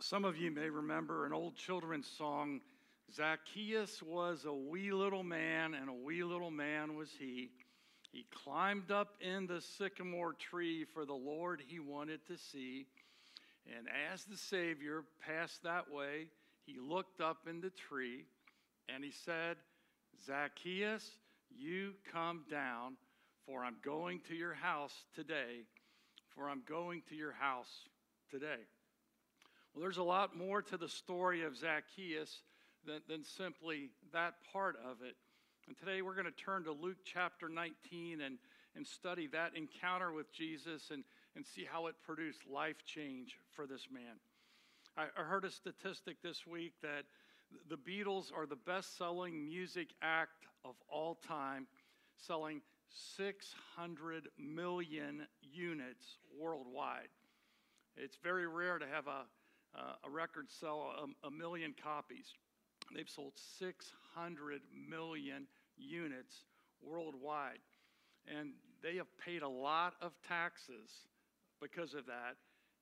Some of you may remember an old children's song Zacchaeus was a wee little man, and a wee little man was he. He climbed up in the sycamore tree for the Lord he wanted to see. And as the Savior passed that way, he looked up in the tree and he said, Zacchaeus, you come down, for I'm going to your house today. For I'm going to your house today. Well, there's a lot more to the story of Zacchaeus than, than simply that part of it. And today we're going to turn to Luke chapter 19 and, and study that encounter with Jesus and, and see how it produced life change for this man. I, I heard a statistic this week that the Beatles are the best selling music act of all time, selling 600 million units worldwide. It's very rare to have a, uh, a record sell a, a million copies. They've sold 600 million units worldwide. And they have paid a lot of taxes because of that.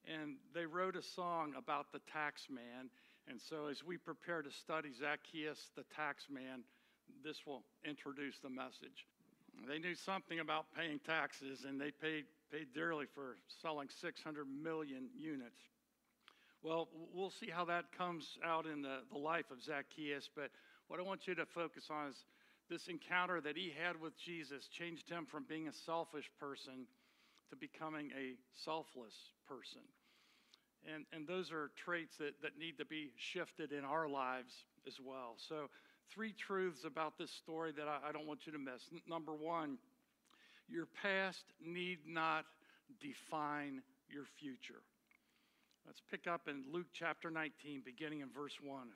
And they wrote a song about the tax man. And so, as we prepare to study Zacchaeus, the tax man, this will introduce the message. They knew something about paying taxes, and they paid, paid dearly for selling 600 million units. Well, we'll see how that comes out in the, the life of Zacchaeus, but what I want you to focus on is this encounter that he had with Jesus changed him from being a selfish person to becoming a selfless person. And, and those are traits that, that need to be shifted in our lives as well. So, three truths about this story that I, I don't want you to miss. N- number one, your past need not define your future. Let's pick up in Luke chapter 19, beginning in verse 1. If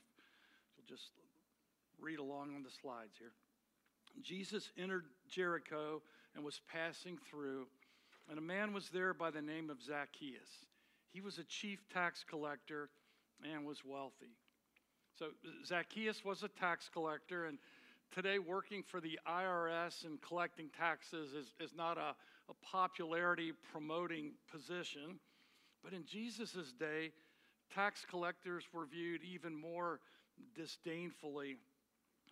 You'll just read along on the slides here. Jesus entered Jericho and was passing through, and a man was there by the name of Zacchaeus. He was a chief tax collector and was wealthy. So, Zacchaeus was a tax collector, and today working for the IRS and collecting taxes is, is not a, a popularity promoting position. But in Jesus' day, tax collectors were viewed even more disdainfully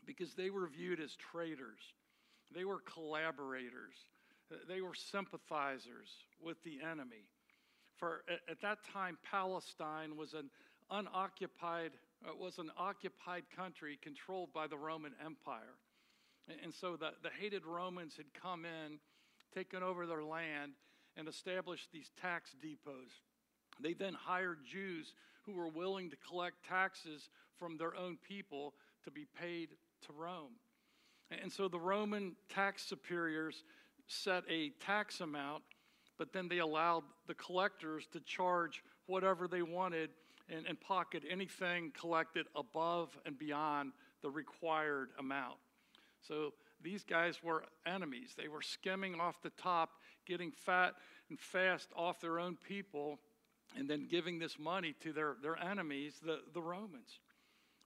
because they were viewed as traitors. They were collaborators. They were sympathizers with the enemy. For at, that time, Palestine was an unoccupied, uh, was an occupied country controlled by the Roman Empire. And so the, the hated Romans had come in, taken over their land, and established these tax depots. They then hired Jews who were willing to collect taxes from their own people to be paid to Rome. And so the Roman tax superiors set a tax amount, but then they allowed the collectors to charge whatever they wanted and, and pocket anything collected above and beyond the required amount. So these guys were enemies. They were skimming off the top, getting fat and fast off their own people, and then giving this money to their, their enemies, the, the Romans.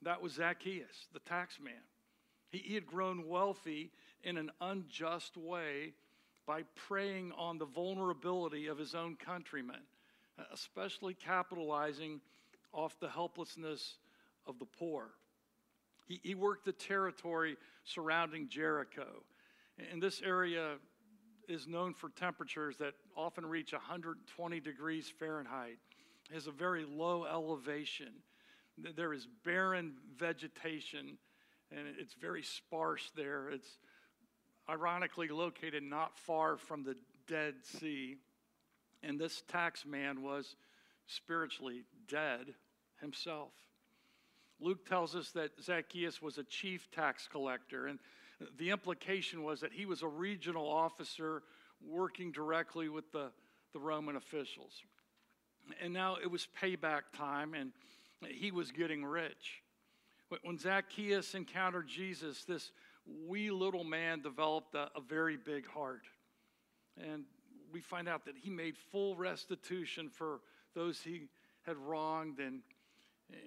That was Zacchaeus, the tax man. He, he had grown wealthy in an unjust way by preying on the vulnerability of his own countrymen, especially capitalizing off the helplessness of the poor. He, he worked the territory surrounding Jericho. And this area is known for temperatures that often reach 120 degrees Fahrenheit. Has a very low elevation. There is barren vegetation and it's very sparse there. It's ironically located not far from the Dead Sea. And this tax man was spiritually dead himself. Luke tells us that Zacchaeus was a chief tax collector, and the implication was that he was a regional officer working directly with the, the Roman officials. And now it was payback time, and he was getting rich. When Zacchaeus encountered Jesus, this wee little man developed a, a very big heart. And we find out that he made full restitution for those he had wronged, and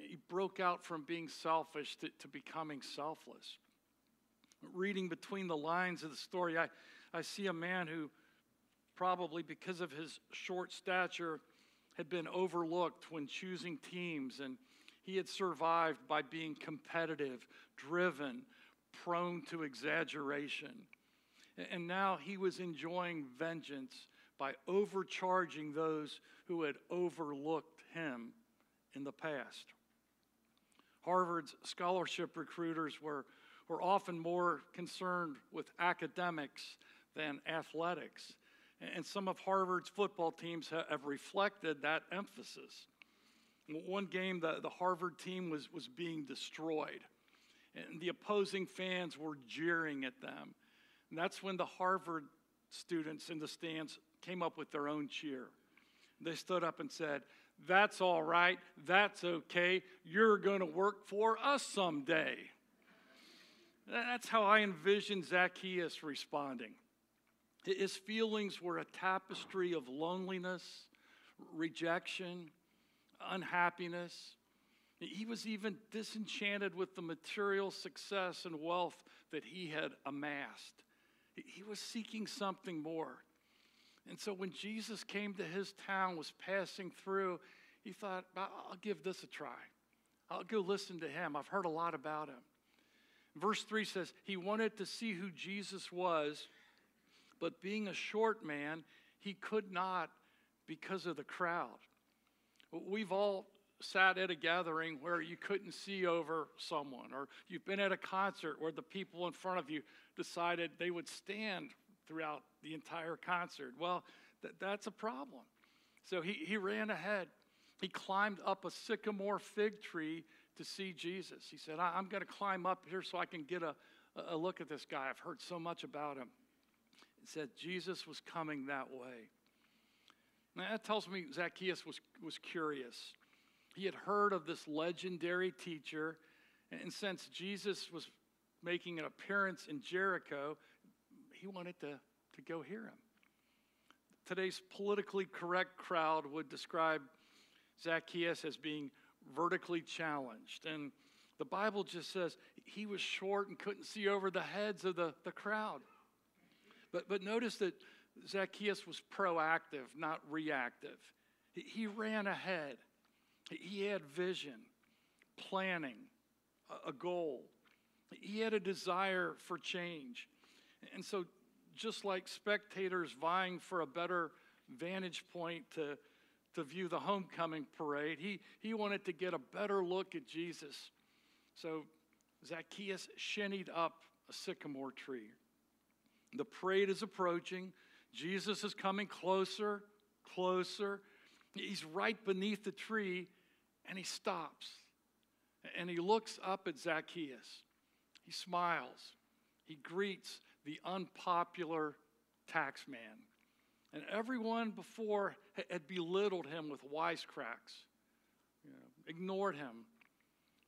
he broke out from being selfish to, to becoming selfless. Reading between the lines of the story, I, I see a man who, probably because of his short stature, had been overlooked when choosing teams, and he had survived by being competitive, driven, prone to exaggeration. And now he was enjoying vengeance by overcharging those who had overlooked him in the past. Harvard's scholarship recruiters were, were often more concerned with academics than athletics. And some of Harvard's football teams have reflected that emphasis. One game, the, the Harvard team was, was being destroyed, and the opposing fans were jeering at them. And that's when the Harvard students in the stands came up with their own cheer. They stood up and said, That's all right, that's okay, you're going to work for us someday. That's how I envision Zacchaeus responding. His feelings were a tapestry of loneliness, rejection, unhappiness. He was even disenchanted with the material success and wealth that he had amassed. He was seeking something more. And so when Jesus came to his town, was passing through, he thought, I'll give this a try. I'll go listen to him. I've heard a lot about him. Verse 3 says, He wanted to see who Jesus was but being a short man, he could not because of the crowd. We've all sat at a gathering where you couldn't see over someone, or you've been at a concert where the people in front of you decided they would stand throughout the entire concert. Well, th- that's a problem. So he, he ran ahead. He climbed up a sycamore fig tree to see Jesus. He said, I'm going to climb up here so I can get a, a look at this guy. I've heard so much about him. It said Jesus was coming that way. Now, that tells me Zacchaeus was, was curious. He had heard of this legendary teacher, and since Jesus was making an appearance in Jericho, he wanted to, to go hear him. Today's politically correct crowd would describe Zacchaeus as being vertically challenged. And the Bible just says he was short and couldn't see over the heads of the, the crowd. But, but notice that Zacchaeus was proactive, not reactive. He, he ran ahead, he had vision, planning, a, a goal. He had a desire for change. And so, just like spectators vying for a better vantage point to, to view the homecoming parade, he, he wanted to get a better look at Jesus. So Zacchaeus shinnied up a sycamore tree. The parade is approaching. Jesus is coming closer, closer. He's right beneath the tree and he stops and he looks up at Zacchaeus. He smiles. He greets the unpopular tax man. And everyone before had belittled him with wisecracks, you know, ignored him,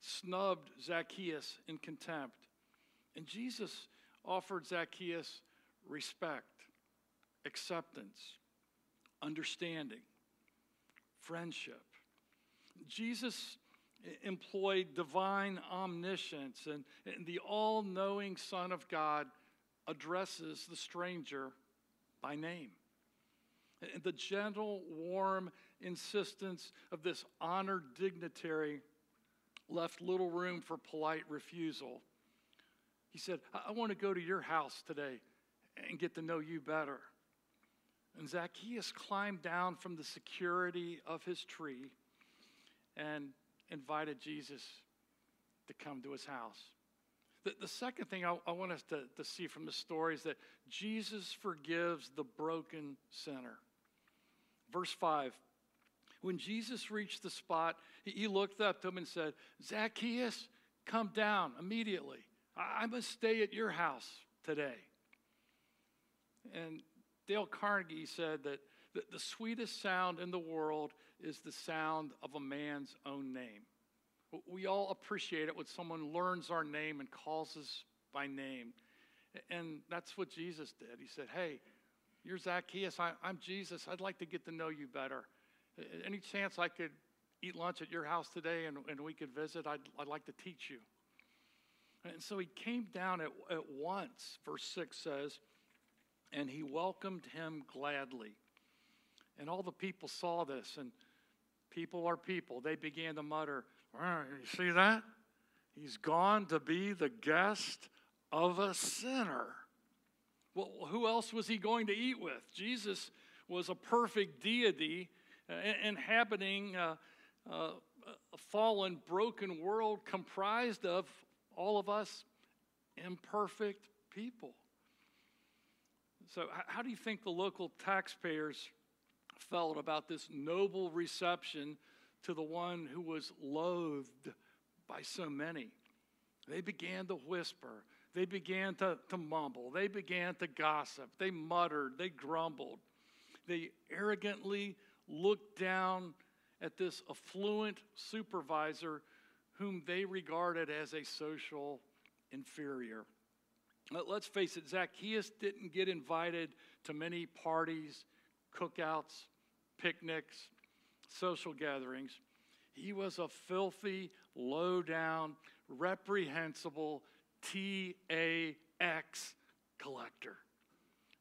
snubbed Zacchaeus in contempt. And Jesus offered Zacchaeus respect, acceptance, understanding, friendship. Jesus employed divine omniscience, and, and the all knowing Son of God addresses the stranger by name. And the gentle, warm insistence of this honored dignitary left little room for polite refusal. He said, I, I want to go to your house today and get to know you better. And Zacchaeus climbed down from the security of his tree and invited Jesus to come to his house. The, the second thing I, I want us to, to see from the story is that Jesus forgives the broken sinner. Verse 5 When Jesus reached the spot, he, looked up to him and said, Zacchaeus, come down immediately. I, must stay at your house today. And Dale Carnegie said that the sweetest sound in the world is the sound of a man's own name. We all appreciate it when someone learns our name and calls us by name. And that's what Jesus did. He said, Hey, you're Zacchaeus. I, am Jesus. I'd like to get to know you better. Any chance I could eat lunch at your house today and, and we could visit? I'd, I'd like to teach you. And so he came down at, at once, verse 6 says, and he welcomed him gladly. And all the people saw this, and People are people. They began to mutter, You see that? He's gone to be the guest of a sinner. Well, who else was he going to eat with? Jesus was a perfect deity uh, inhabiting uh, uh, a fallen, broken world comprised of all of us imperfect people. So, how do you think the local taxpayers felt about this noble reception to the one who was loathed by so many? They began to whisper. They began to, to mumble. They began to gossip. They muttered. They grumbled. They arrogantly looked down at this affluent supervisor whom they regarded as a social inferior. Let's face it, Zacchaeus didn't get invited to many parties, cookouts, picnics, social gatherings. He was a filthy, low down, reprehensible TAX collector.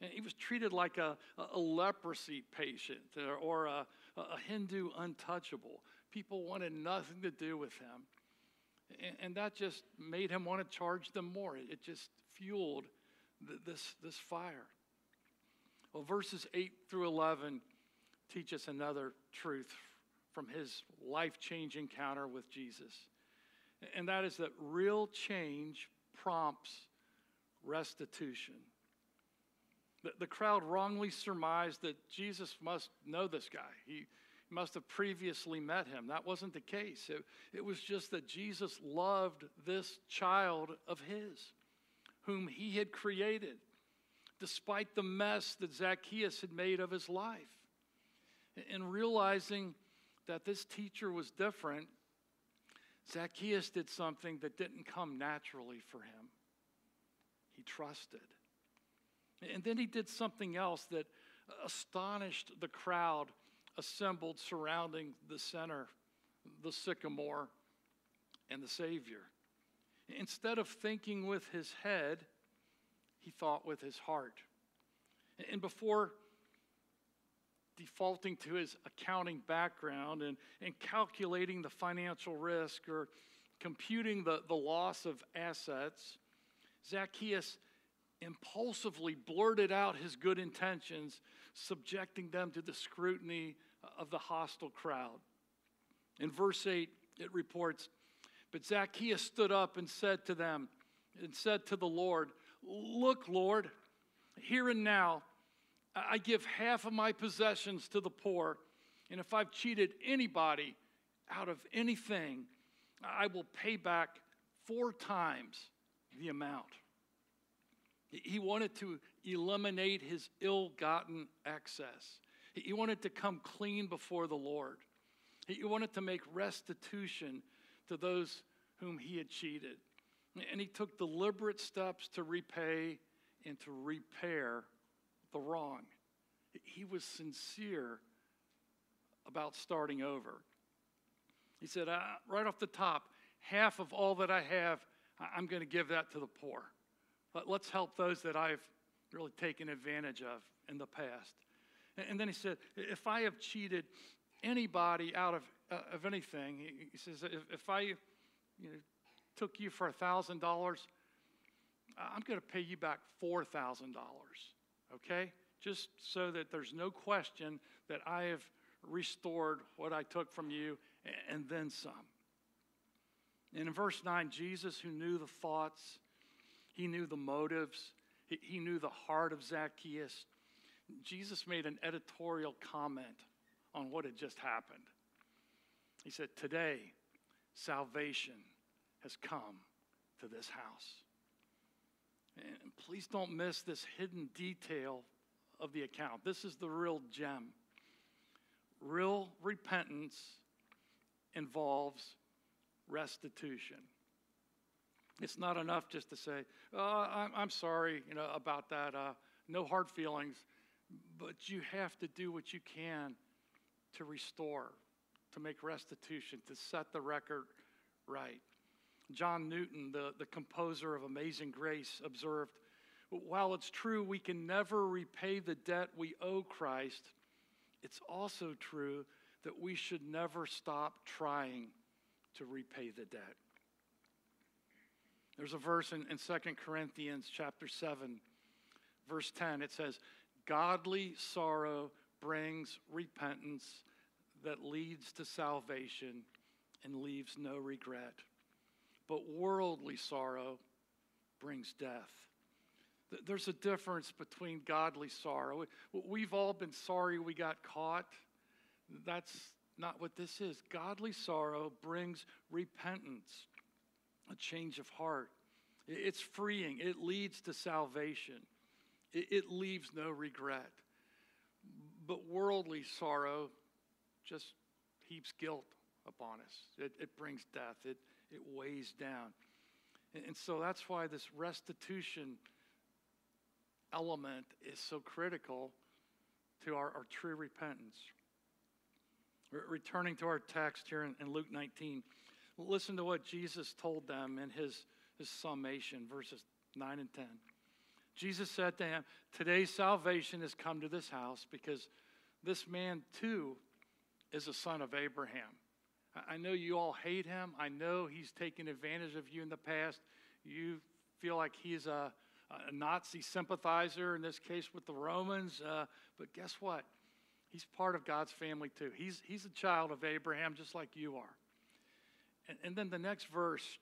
And he was treated like a, a leprosy patient or a, a Hindu untouchable. People wanted nothing to do with him. And, and that just made him want to charge them more. It just fueled th- this, this fire. Well, verses 8 through 11 teach us another truth from his life changing encounter with Jesus. And that is that real change prompts restitution. The, the crowd wrongly surmised that Jesus must know this guy. He must have previously met him. That wasn't the case. It, it was just that Jesus loved this child of his, whom he had created, despite the mess that Zacchaeus had made of his life. And realizing that this teacher was different, Zacchaeus did something that didn't come naturally for him. He trusted. And then he did something else that astonished the crowd assembled surrounding the center, the sycamore, and the Savior. Instead of thinking with his head, he thought with his heart. And before defaulting to his accounting background and, and calculating the financial risk or computing the, the loss of assets, Zacchaeus impulsively blurted out his good intentions, subjecting them to the scrutiny of the hostile crowd. In verse 8, it reports But Zacchaeus stood up and said to them, and said to the Lord, Look, Lord, here and now, I give half of my possessions to the poor, and if I've cheated anybody out of anything, I will pay back four times the amount. He wanted to eliminate his ill gotten excess. He wanted to come clean before the Lord. He wanted to make restitution to those whom he had cheated. And he took deliberate steps to repay and to repair the wrong. He was sincere about starting over. He said, uh, right off the top, half of all that I have, I'm going to give that to the poor. But let's help those that I've really taken advantage of in the past. And then he said, if I have cheated anybody out of, uh, of anything, he says, if, if I you know, took you for $1,000, I'm going to pay you back $4,000, okay? Just so that there's no question that I have restored what I took from you and then some. And in verse 9, Jesus, who knew the thoughts he knew the motives, he knew the heart of Zacchaeus. Jesus made an editorial comment on what had just happened. He said, Today, salvation has come to this house. And please don't miss this hidden detail of the account. This is the real gem. Real repentance involves restitution. It's not enough just to say, oh, I'm, sorry you know, about that, uh, no hard feelings, but you have to do what you can to restore, to make restitution, to set the record right. John Newton, the, the composer of Amazing Grace, observed while it's true we can never repay the debt we owe Christ, it's also true that we should never stop trying to repay the debt. There's a verse in, in 2 Corinthians chapter 7, verse 10. It says, Godly sorrow brings repentance that leads to salvation and leaves no regret. But worldly sorrow brings death. There's a difference between godly sorrow. We've all been sorry we got caught. That's not what this is. Godly sorrow brings repentance, a change of heart. It's freeing, it leads to salvation, it, leaves no regret. But worldly sorrow just heaps guilt upon us, it, it brings death, it, it weighs down. And, and so that's why this restitution element is so critical to our, our true repentance. Returning to our text here in, in, Luke 19, listen to what Jesus told them in his, his summation, verses 9 and 10. Jesus said to him, Today's salvation has come to this house because this man too is a son of Abraham. I know you all hate him. I know he's taken advantage of you in the past. You feel like he's a, a Nazi sympathizer, in this case with the Romans. Uh, but guess what? He's part of God's family too. He's, he's a child of Abraham just like you are. And, and then the next verse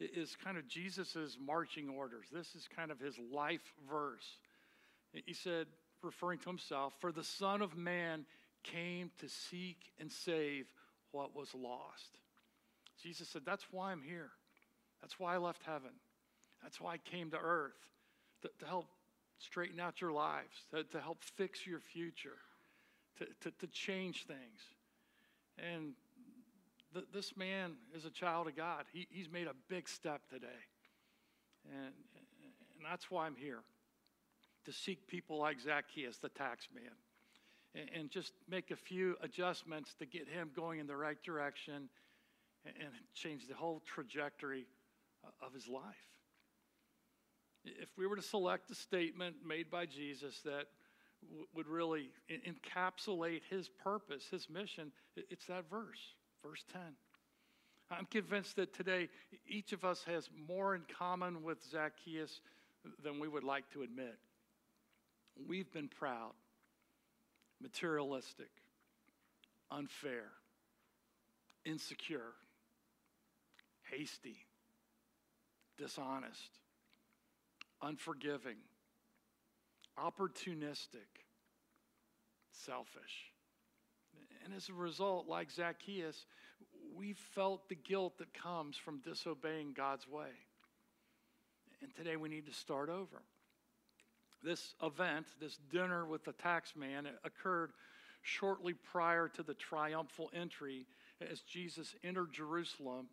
is kind of Jesus' marching orders. This is kind of his life verse. He said, referring to himself, For the Son of Man came to seek and save what was lost. Jesus said, That's why I'm here. That's why I left heaven. That's why I came to earth to, to help straighten out your lives, to, to help fix your future, to, to, to change things. And th- this man is a child of God. He, he's made a big step today. And, and that's why I'm here to seek people like Zacchaeus, the tax man, and, and just make a few adjustments to get him going in the right direction and, and change the whole trajectory of his life. If we were to select a statement made by Jesus that w- would really encapsulate his purpose, his mission, it's that verse, verse 10. I'm convinced that today each of us has more in common with Zacchaeus than we would like to admit. We've been proud, materialistic, unfair, insecure, hasty, dishonest, unforgiving, opportunistic, selfish. And as a result, like Zacchaeus, we felt the guilt that comes from disobeying God's way. And today we need to start over. This event, this dinner with the tax man, occurred shortly prior to the triumphal entry as Jesus entered Jerusalem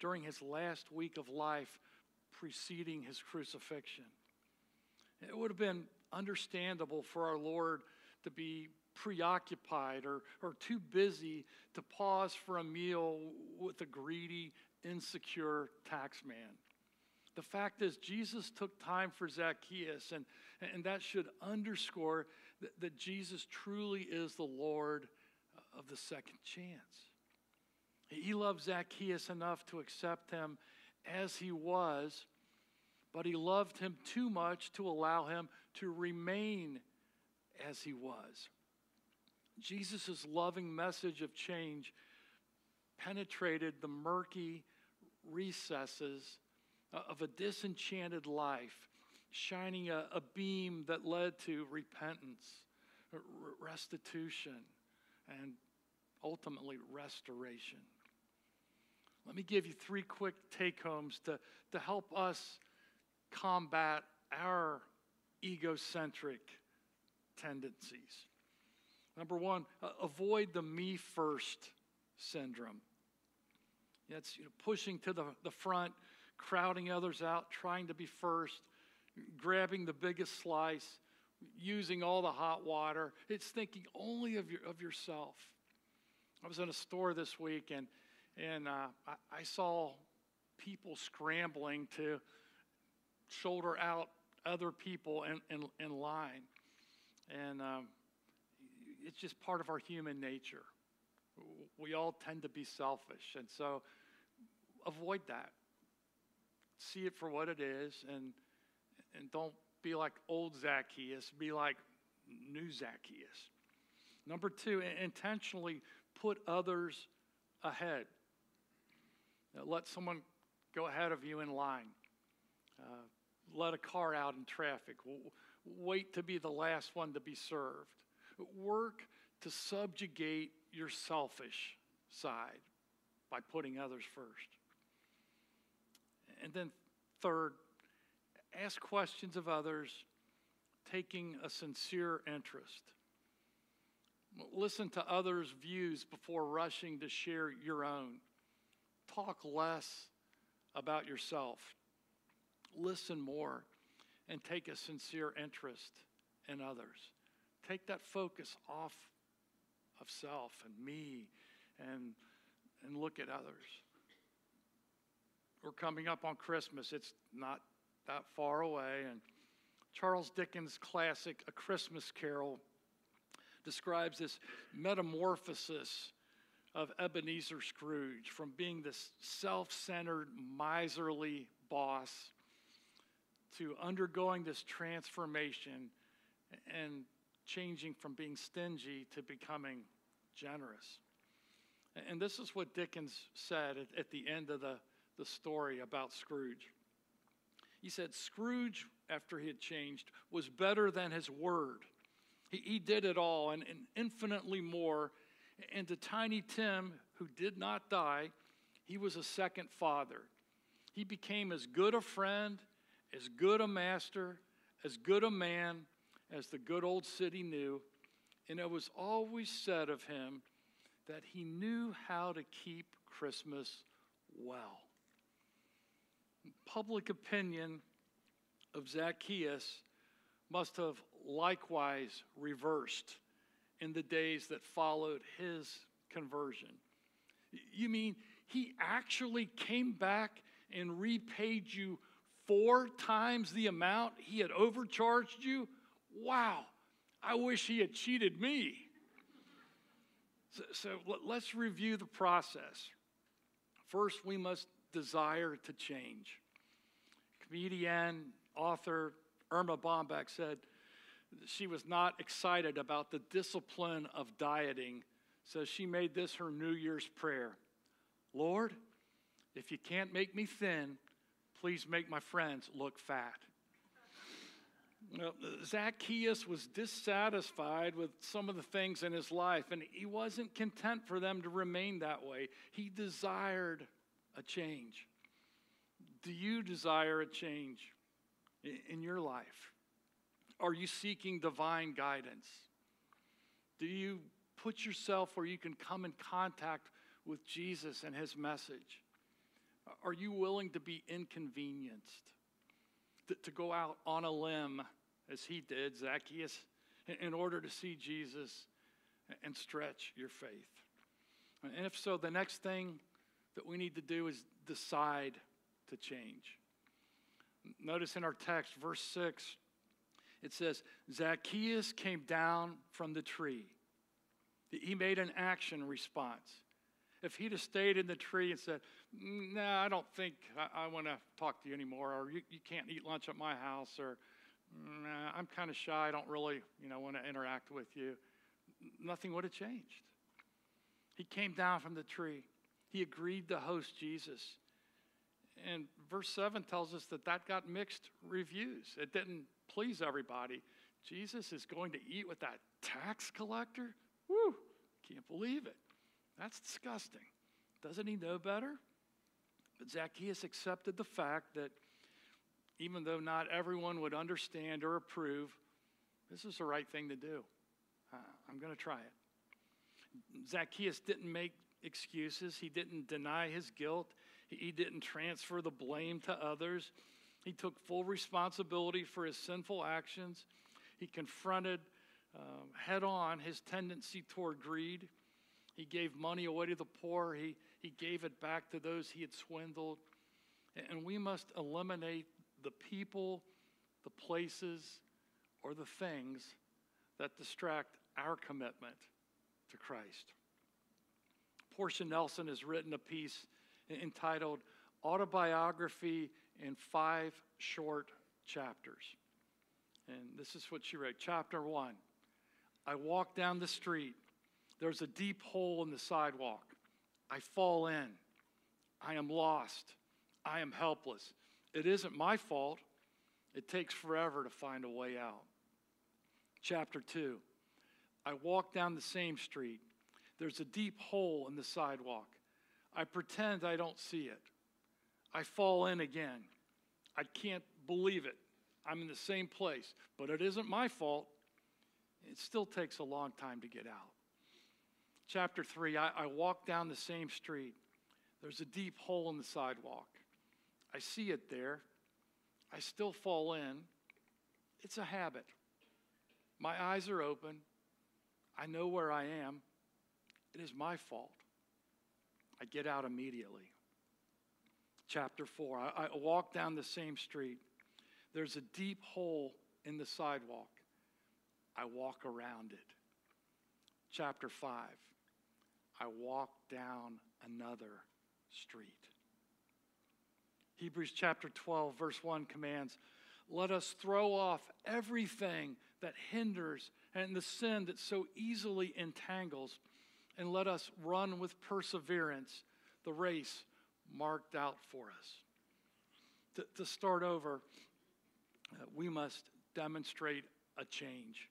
during his last week of life preceding his crucifixion. It would have been understandable for our Lord to be preoccupied or, or too busy to pause for a meal with a greedy, insecure tax man. The fact is, Jesus took time for Zacchaeus, and, and that should underscore that, that Jesus truly is the Lord of the second chance. He loved Zacchaeus enough to accept him as he was, but he loved him too much to allow him to remain as he was. Jesus' loving message of change penetrated the murky recesses of a disenchanted life, shining a, a beam that led to repentance, restitution, and ultimately restoration. Let me give you three quick take homes to, to help us combat our egocentric tendencies. Number one, avoid the me first syndrome. That's you know, pushing to the, the front, crowding others out, trying to be first, grabbing the biggest slice, using all the hot water. It's thinking only of, your, of yourself. I was in a store this week and, and uh, I, I saw people scrambling to shoulder out other people in, in, in line. And um, it's just part of our human nature. We all tend to be selfish. And so avoid that. See it for what it is and, and don't be like old Zacchaeus, be like new Zacchaeus. Number two, intentionally put others ahead. Let someone go ahead of you in line. Uh, let a car out in traffic. Wait to be the last one to be served. Work to subjugate your selfish side by putting others first. And then, third, ask questions of others, taking a sincere interest. Listen to others' views before rushing to share your own. Talk less about yourself. Listen more and take a sincere interest in others. Take that focus off of self and me and, and look at others. We're coming up on Christmas. It's not that far away. And Charles Dickens' classic, A Christmas Carol, describes this metamorphosis of Ebenezer Scrooge from being this self centered, miserly boss to undergoing this transformation and changing from being stingy to becoming generous. And this is what Dickens said at, at the end of the, the story about Scrooge. He said, Scrooge, after he had changed, was better than his word. He, he did it all and, and infinitely more. And to Tiny Tim, who did not die, he was a second father. He became as good a friend, as good a master, as good a man as the good old city knew. And it was always said of him that he knew how to keep Christmas well. Public opinion of Zacchaeus must have likewise reversed in the days that followed his conversion. You mean he actually came back and repaid you four times the amount he had overcharged you? Wow, I wish he had cheated me. So, so let's review the process. First, we must desire to change. Comedian, author Erma Bombeck said she was not excited about the discipline of dieting, so she made this her New Year's prayer Lord, if you can't make me thin, please make my friends look fat. Zacchaeus was dissatisfied with some of the things in his life, and he wasn't content for them to remain that way. He desired a change. Do you desire a change in your life? Are you seeking divine guidance? Do you put yourself where you can come in contact with Jesus and his message? Are you willing to be inconvenienced? To, to go out on a limb as he did, Zacchaeus, in order to see Jesus and stretch your faith? And if so, the next thing that we need to do is decide to change. Notice in our text, verse 6, it says, Zacchaeus came down from the tree. He made an action response. If he'd have stayed in the tree and said, No, nah, I don't think I, I want to talk to you anymore, or you, you can't eat lunch at my house, or nah, I'm kind of shy, I don't really you know, want to interact with you, nothing would have changed. He came down from the tree. He agreed to host Jesus. And verse 7 tells us that that got mixed reviews. It didn't please everybody. Jesus is going to eat with that tax collector? Woo! Can't believe it. That's disgusting. Doesn't he know better? But Zacchaeus accepted the fact that even though not everyone would understand or approve, this is the right thing to do. Uh, I'm going to try it. Zacchaeus didn't make excuses, he didn't deny his guilt, he didn't transfer the blame to others. He took full responsibility for his sinful actions. He confronted um, head on his tendency toward greed. He gave money away to the poor. He, he gave it back to those he had swindled. And we must eliminate the people, the places, or the things that distract our commitment to Christ. Portia Nelson has written a piece entitled Autobiography in Five Short Chapters. And this is what she wrote Chapter one I walk down the street. There's a deep hole in the sidewalk. I fall in. I am lost. I am helpless. It isn't my fault. It takes forever to find a way out. Chapter 2 I walk down the same street. There's a deep hole in the sidewalk. I pretend I don't see it. I fall in again. I can't believe it. I'm in the same place, but it isn't my fault. It still takes a long time to get out. Chapter 3 I, I walk down the same street. There's a deep hole in the sidewalk. I see it there. I still fall in. It's a habit. My eyes are open. I know where I am. It is my fault. I get out immediately. Chapter 4 I, I walk down the same street. There's a deep hole in the sidewalk. I walk around it. Chapter 5 I walk down another street. Hebrews chapter 12, verse 1 commands, Let us throw off everything that hinders and the sin that so easily entangles, and let us run with perseverance the race marked out for us. To, to start over, uh, we must demonstrate a change.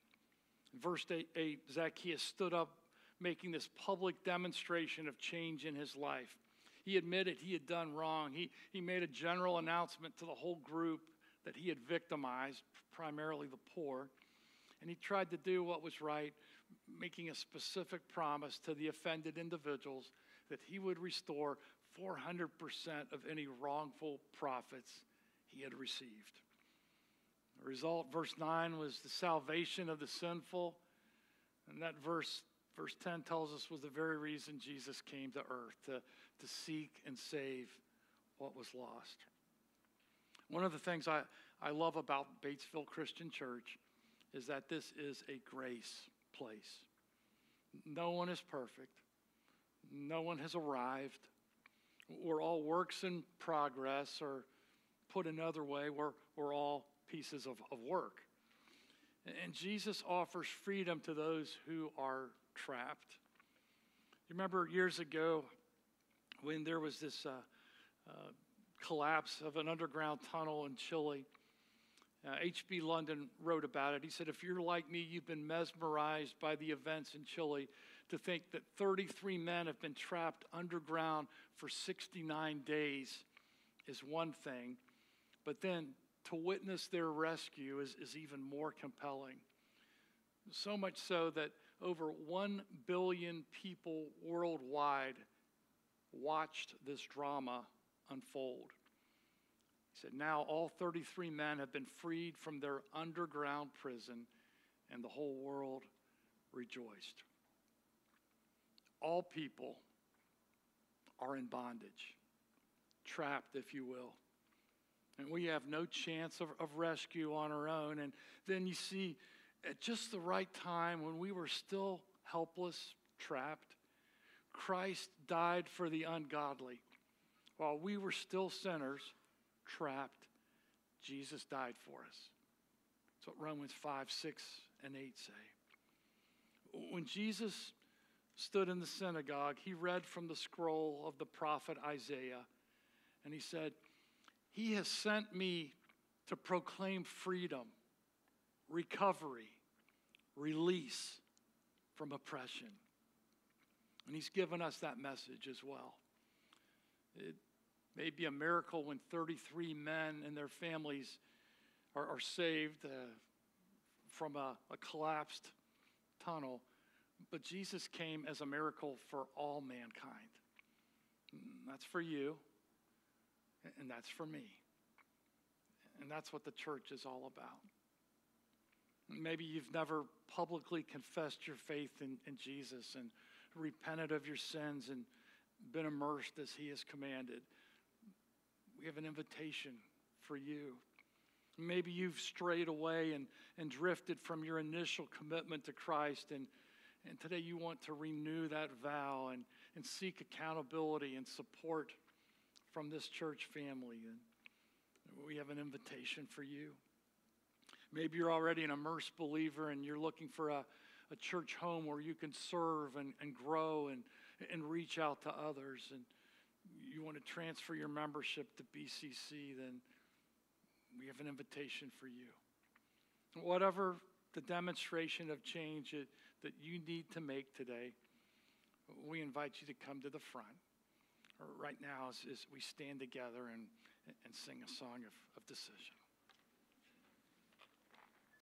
In verse 8, 8, Zacchaeus stood up making this public demonstration of change in his life. He admitted he had done wrong. He, he made a general announcement to the whole group that he had victimized, primarily the poor. And he tried to do what was right, making a specific promise to the offended individuals that he would restore 400% of any wrongful profits he had received. The result, verse 9, was the salvation of the sinful. And that verse, verse 10 tells us was the very reason Jesus came to earth to, to seek and save what was lost. One of the things I, I love about Batesville Christian Church is that this is a grace place. No one is perfect, no one has arrived. We're all works in progress, or put another way, we're, we're all pieces of, of work. And Jesus offers freedom to those who are trapped. You remember years ago when there was this uh, uh, collapse of an underground tunnel in Chile? H.B. Uh, London wrote about it. He said, If you're like me, you've been mesmerized by the events in Chile to think that 33 men have been trapped underground for 69 days is one thing, but then to witness their rescue is, is even more compelling. So much so that over 1 billion people worldwide watched this drama unfold. Said, Now all 33 men have been freed from their underground prison, and the whole world rejoiced. All people are in bondage, trapped, if you will. And we have no chance of, of rescue on our own. And then you see, at just the right time, when we were still helpless, trapped, Christ died for the ungodly. While we were still sinners, trapped, Jesus died for us. That's what Romans 5, 6, and 8 say. When Jesus stood in the synagogue, he read from the scroll of the prophet Isaiah, and he said, He has sent me to proclaim freedom, recovery, release from oppression. And he's given us that message as well. It may be a miracle when 33 men and their families are, are saved uh, from a, a collapsed tunnel, but Jesus came as a miracle for all mankind. That's for you, and that's for me. And that's what the church is all about. Maybe you've never publicly confessed your faith in, in Jesus and repented of your sins and been immersed as He has commanded, we have an invitation for you. Maybe you've strayed away and, and drifted from your initial commitment to Christ, and, and today you want to renew that vow and, and seek accountability and support from this church family. And we have an invitation for you. Maybe you're already an immersed believer and you're looking for a, a church home where you can serve and, and grow and, and reach out to others. And you want to transfer your membership to BCC, then we have an invitation for you. Whatever the demonstration of change that, you need to make today, we invite you to come to the front right now as, as we stand together and, and sing a song of, of decision.